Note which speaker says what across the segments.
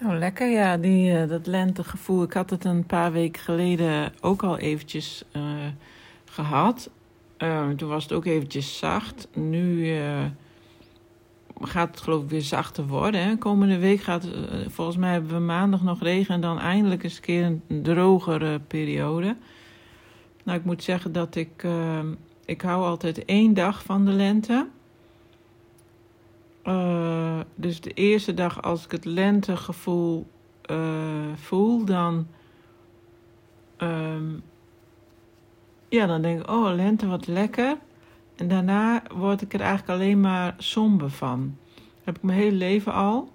Speaker 1: Nou, lekker ja, die, uh, dat lentegevoel. Ik had het een paar weken geleden ook al eventjes uh, gehad. Uh, toen was het ook eventjes zacht. Nu gaat het geloof ik weer zachter worden. Komende week gaat volgens mij hebben we maandag nog regen en dan eindelijk eens een keer een drogere periode. Nou, ik moet zeggen dat ik, ik hou altijd één dag van de lente. Uh, dus de eerste dag als ik het lentegevoel uh, voel, dan. Um, ja, dan denk ik, oh, lente, wat lekker. En daarna word ik er eigenlijk alleen maar somber van. Heb ik mijn hele leven al.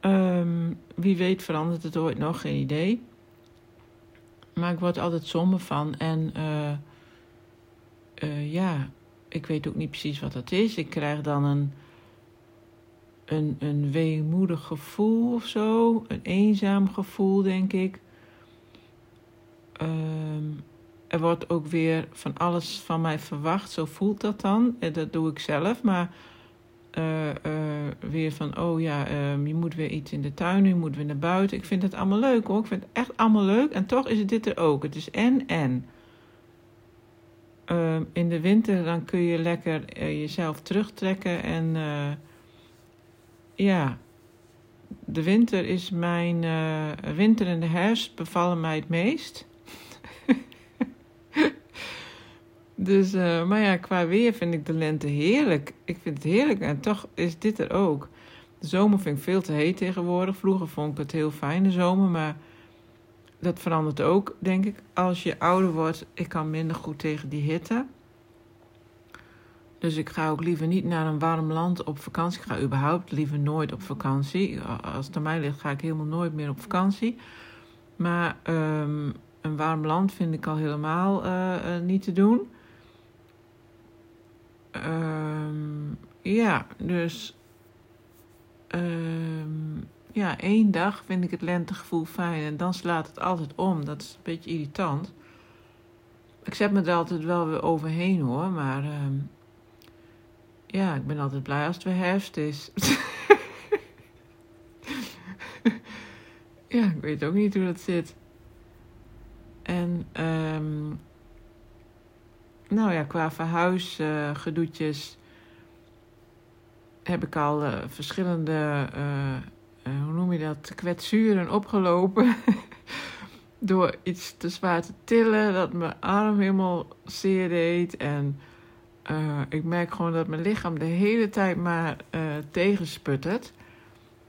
Speaker 1: Um, wie weet verandert het ooit nog, geen idee. Maar ik word altijd somber van. En uh, ja, ik weet ook niet precies wat dat is. Ik krijg dan een een, een weemoedig gevoel of zo. Een eenzaam gevoel, denk ik. Um, er wordt ook weer van alles van mij verwacht. Zo voelt dat dan. En dat doe ik zelf. Maar uh, uh, weer van, oh ja, um, je moet weer iets in de tuin. Je moet weer naar buiten. Ik vind het allemaal leuk hoor. Ik vind het echt allemaal leuk. En toch is dit er ook. Het is en en. Uh, in de winter dan kun je lekker jezelf terugtrekken en ja, de winter is mijn. Uh, winter en de herfst bevallen mij het meest. dus, uh, maar ja, qua weer vind ik de lente heerlijk. Ik vind het heerlijk en toch is dit er ook. De zomer vind ik veel te heet tegenwoordig. Vroeger vond ik het heel fijn, de zomer, maar dat verandert ook, denk ik. Als je ouder wordt, ik kan minder goed tegen die hitte. Dus ik ga ook liever niet naar een warm land op vakantie. Ik ga überhaupt liever nooit op vakantie. Als het aan mij ligt, ga ik helemaal nooit meer op vakantie. Maar um, een warm land vind ik al helemaal uh, uh, niet te doen. Um, ja, dus. Um, ja, één dag vind ik het lentegevoel fijn en dan slaat het altijd om. Dat is een beetje irritant. Ik zet me er altijd wel weer overheen hoor, maar ja, ik ben altijd blij als het weer herfst is. ja, ik weet ook niet hoe dat zit. En, um, nou ja, qua verhuisgedoetjes uh, heb ik al uh, verschillende, uh, hoe noem je dat, kwetsuren opgelopen. Door iets te zwaar te tillen, dat mijn arm helemaal zeer deed. En uh, ik merk gewoon dat mijn lichaam de hele tijd maar uh, tegensputtert.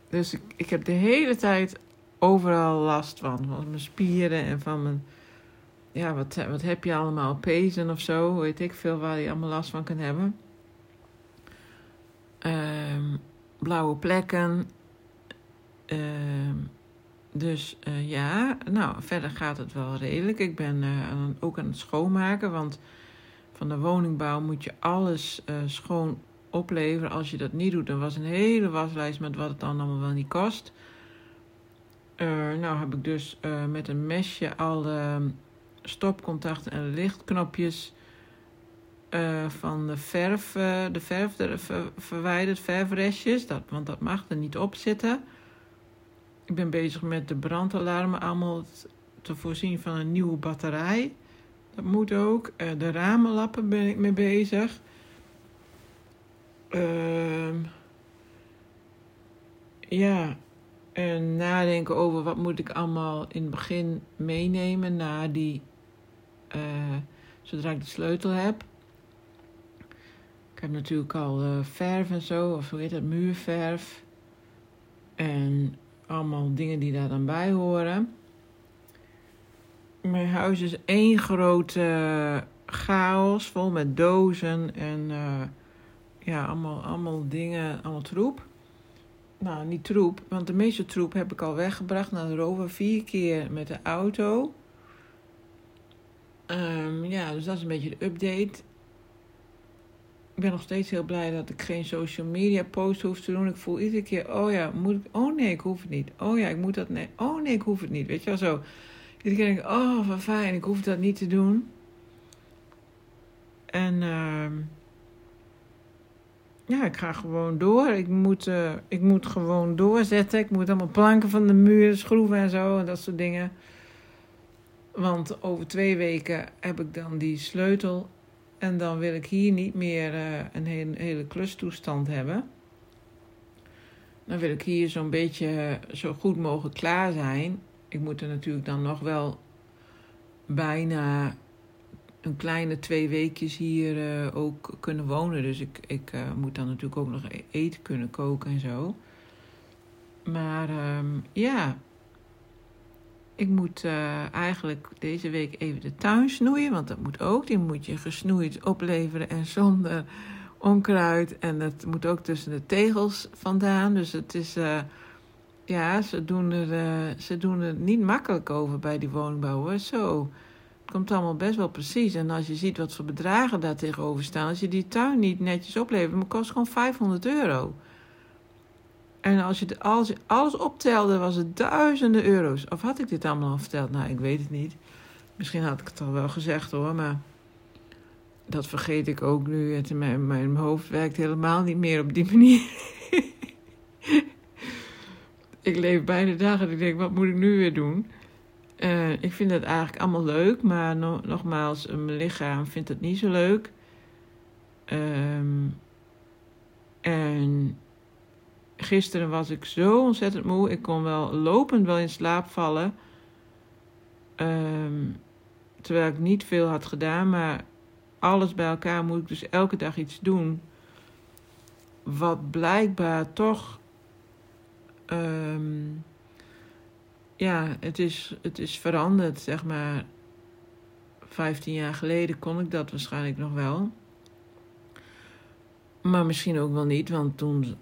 Speaker 1: Dus ik, ik heb de hele tijd overal last van. Van mijn spieren en van mijn. Ja, wat, wat heb je allemaal? Pezen of zo. Weet ik veel waar je allemaal last van kan hebben. Uh, blauwe plekken. Ehm, dus uh, ja, nou, verder gaat het wel redelijk. Ik ben ook aan het schoonmaken, want van de woningbouw moet je alles uh, schoon opleveren. Als je dat niet doet, dan was een hele waslijst met wat het dan allemaal wel niet kost. Uh, nou heb ik dus uh, met een mesje alle stopcontacten en lichtknopjes van de verf, de verf er, ver, verwijderd, verfrestjes. Dat, want dat mag er niet op zitten. Ik ben bezig met de brandalarmen allemaal te voorzien van een nieuwe batterij. Dat moet ook. Uh, de ramenlappen ben ik mee bezig. Uh, ja. En nadenken over wat moet ik allemaal in het begin meenemen na die. Uh, zodra ik de sleutel heb. Ik heb natuurlijk al uh, verf en zo, of hoe heet dat, muurverf. En allemaal dingen die daar dan bij horen mijn huis is één grote chaos, vol met dozen en uh, ja, allemaal, allemaal dingen, allemaal troep. Nou, niet troep, want de meeste troep heb ik al weggebracht naar de rover. Vier keer met de auto. Um, ja, dus dat is een beetje de update. Ik ben nog steeds heel blij dat ik geen social media post hoef te doen. Ik voel iedere keer, oh ja, moet ik... Oh nee, ik hoef het niet. Oh ja, ik moet dat... Nee. Oh nee, ik hoef het niet. Weet je wel zo. Iedere keer denk ik, oh, wat fijn, ik hoef dat niet te doen. En uh, ja, ik ga gewoon door. Ik moet, uh, ik moet gewoon doorzetten. Ik moet allemaal planken van de muur schroeven en zo en dat soort dingen. Want over twee weken heb ik dan die sleutel. En dan wil ik hier niet meer uh, een hele, hele klustoestand hebben. Dan wil ik hier zo'n beetje zo goed mogelijk klaar zijn. Ik moet er natuurlijk dan nog wel bijna een kleine twee weekjes hier uh, ook kunnen wonen. Dus ik, ik uh, moet dan natuurlijk ook nog eten kunnen koken en zo. Maar um, ja, ik moet uh, eigenlijk deze week even de tuin snoeien. Want dat moet ook. Die moet je gesnoeid opleveren en zonder onkruid. En dat moet ook tussen de tegels vandaan. Dus het is... ja, ze doen, er, ze doen er niet makkelijk over bij die woningbouw. Zo komt allemaal best wel precies. En als je ziet wat voor bedragen daar tegenover staan, als je die tuin niet netjes oplevert, maar kost gewoon 500 euro. En als je, als je alles optelde, was het duizenden euro's. Of had ik dit allemaal al verteld? Nou, ik weet het niet. Misschien had ik het al wel gezegd hoor, maar dat vergeet ik ook nu. Het, mijn, mijn hoofd werkt helemaal niet meer op die manier. Ik leef bijna dagen en ik denk, wat moet ik nu weer doen? Uh, ik vind het eigenlijk allemaal leuk, maar no nogmaals, mijn lichaam vindt het niet zo leuk. Um, en gisteren was ik zo ontzettend moe. Ik kon wel lopend wel in slaap vallen. Um, terwijl ik niet veel had gedaan, maar alles bij elkaar moet ik dus elke dag iets doen. Wat blijkbaar toch. Um, ja, het is, het is veranderd, zeg maar. 15 jaar geleden kon ik dat waarschijnlijk nog wel. Maar misschien ook wel niet, want toen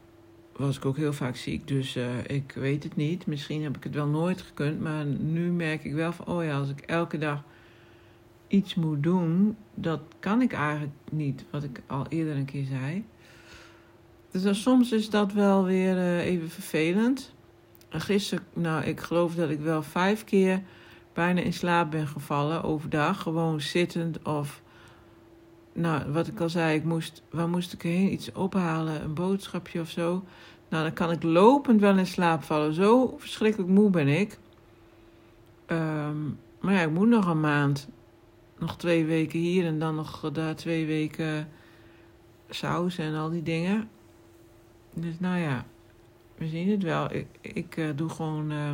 Speaker 1: was ik ook heel vaak ziek. Dus uh, ik weet het niet. Misschien heb ik het wel nooit gekund. Maar nu merk ik wel van, oh ja, als ik elke dag iets moet doen, dat kan ik eigenlijk niet. Wat ik al eerder een keer zei. Dus soms is dat wel weer uh, even vervelend gisteren, nou, ik geloof dat ik wel vijf keer bijna in slaap ben gevallen overdag. Gewoon zittend of, nou, wat ik al zei, ik moest, waar moest ik heen? Iets ophalen, een boodschapje of zo. Nou, dan kan ik lopend wel in slaap vallen. Zo verschrikkelijk moe ben ik. Um, maar ja, ik moet nog een maand. Nog twee weken hier en dan nog daar twee weken saus en al die dingen. Dus nou ja, we zien het wel. Ik, ik uh, doe gewoon uh,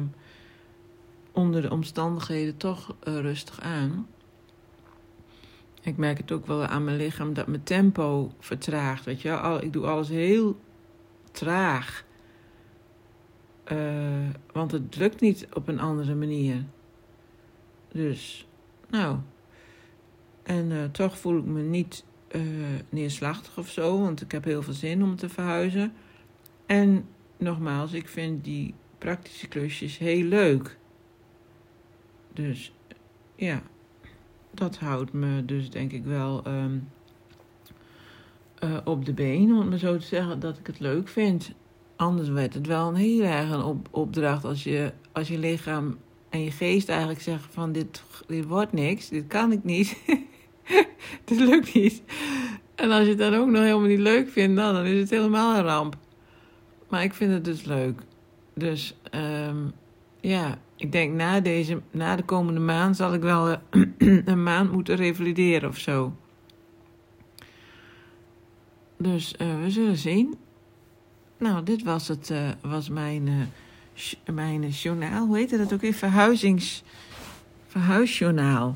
Speaker 1: onder de omstandigheden toch uh, rustig aan. Ik merk het ook wel aan mijn lichaam dat mijn tempo vertraagt. Weet je, Al, ik doe alles heel traag. want het lukt niet op een andere manier. Dus, nou. En toch voel ik me niet neerslachtig of zo, want ik heb heel veel zin om te verhuizen. En nogmaals, ik vind die praktische klusjes heel leuk. Dus ja, dat houdt me dus denk ik wel um, uh, op de been, om het maar zo te zeggen, dat ik het leuk vind. Anders werd het wel een heel erg een op opdracht als je, als je lichaam en je geest eigenlijk zeggen van dit, dit wordt niks, dit kan ik niet. dit lukt niet. En als je het dan ook nog helemaal niet leuk vindt, dan is het helemaal een ramp. Maar ik vind het dus leuk. Dus um, ja, ik denk na, deze, na de komende maand zal ik wel uh, een maand moeten revalideren of zo. Dus uh, we zullen zien. Nou, dit was, het, uh, was mijn, mijn journaal. Hoe heette dat ook weer? Verhuizings, verhuisjournaal.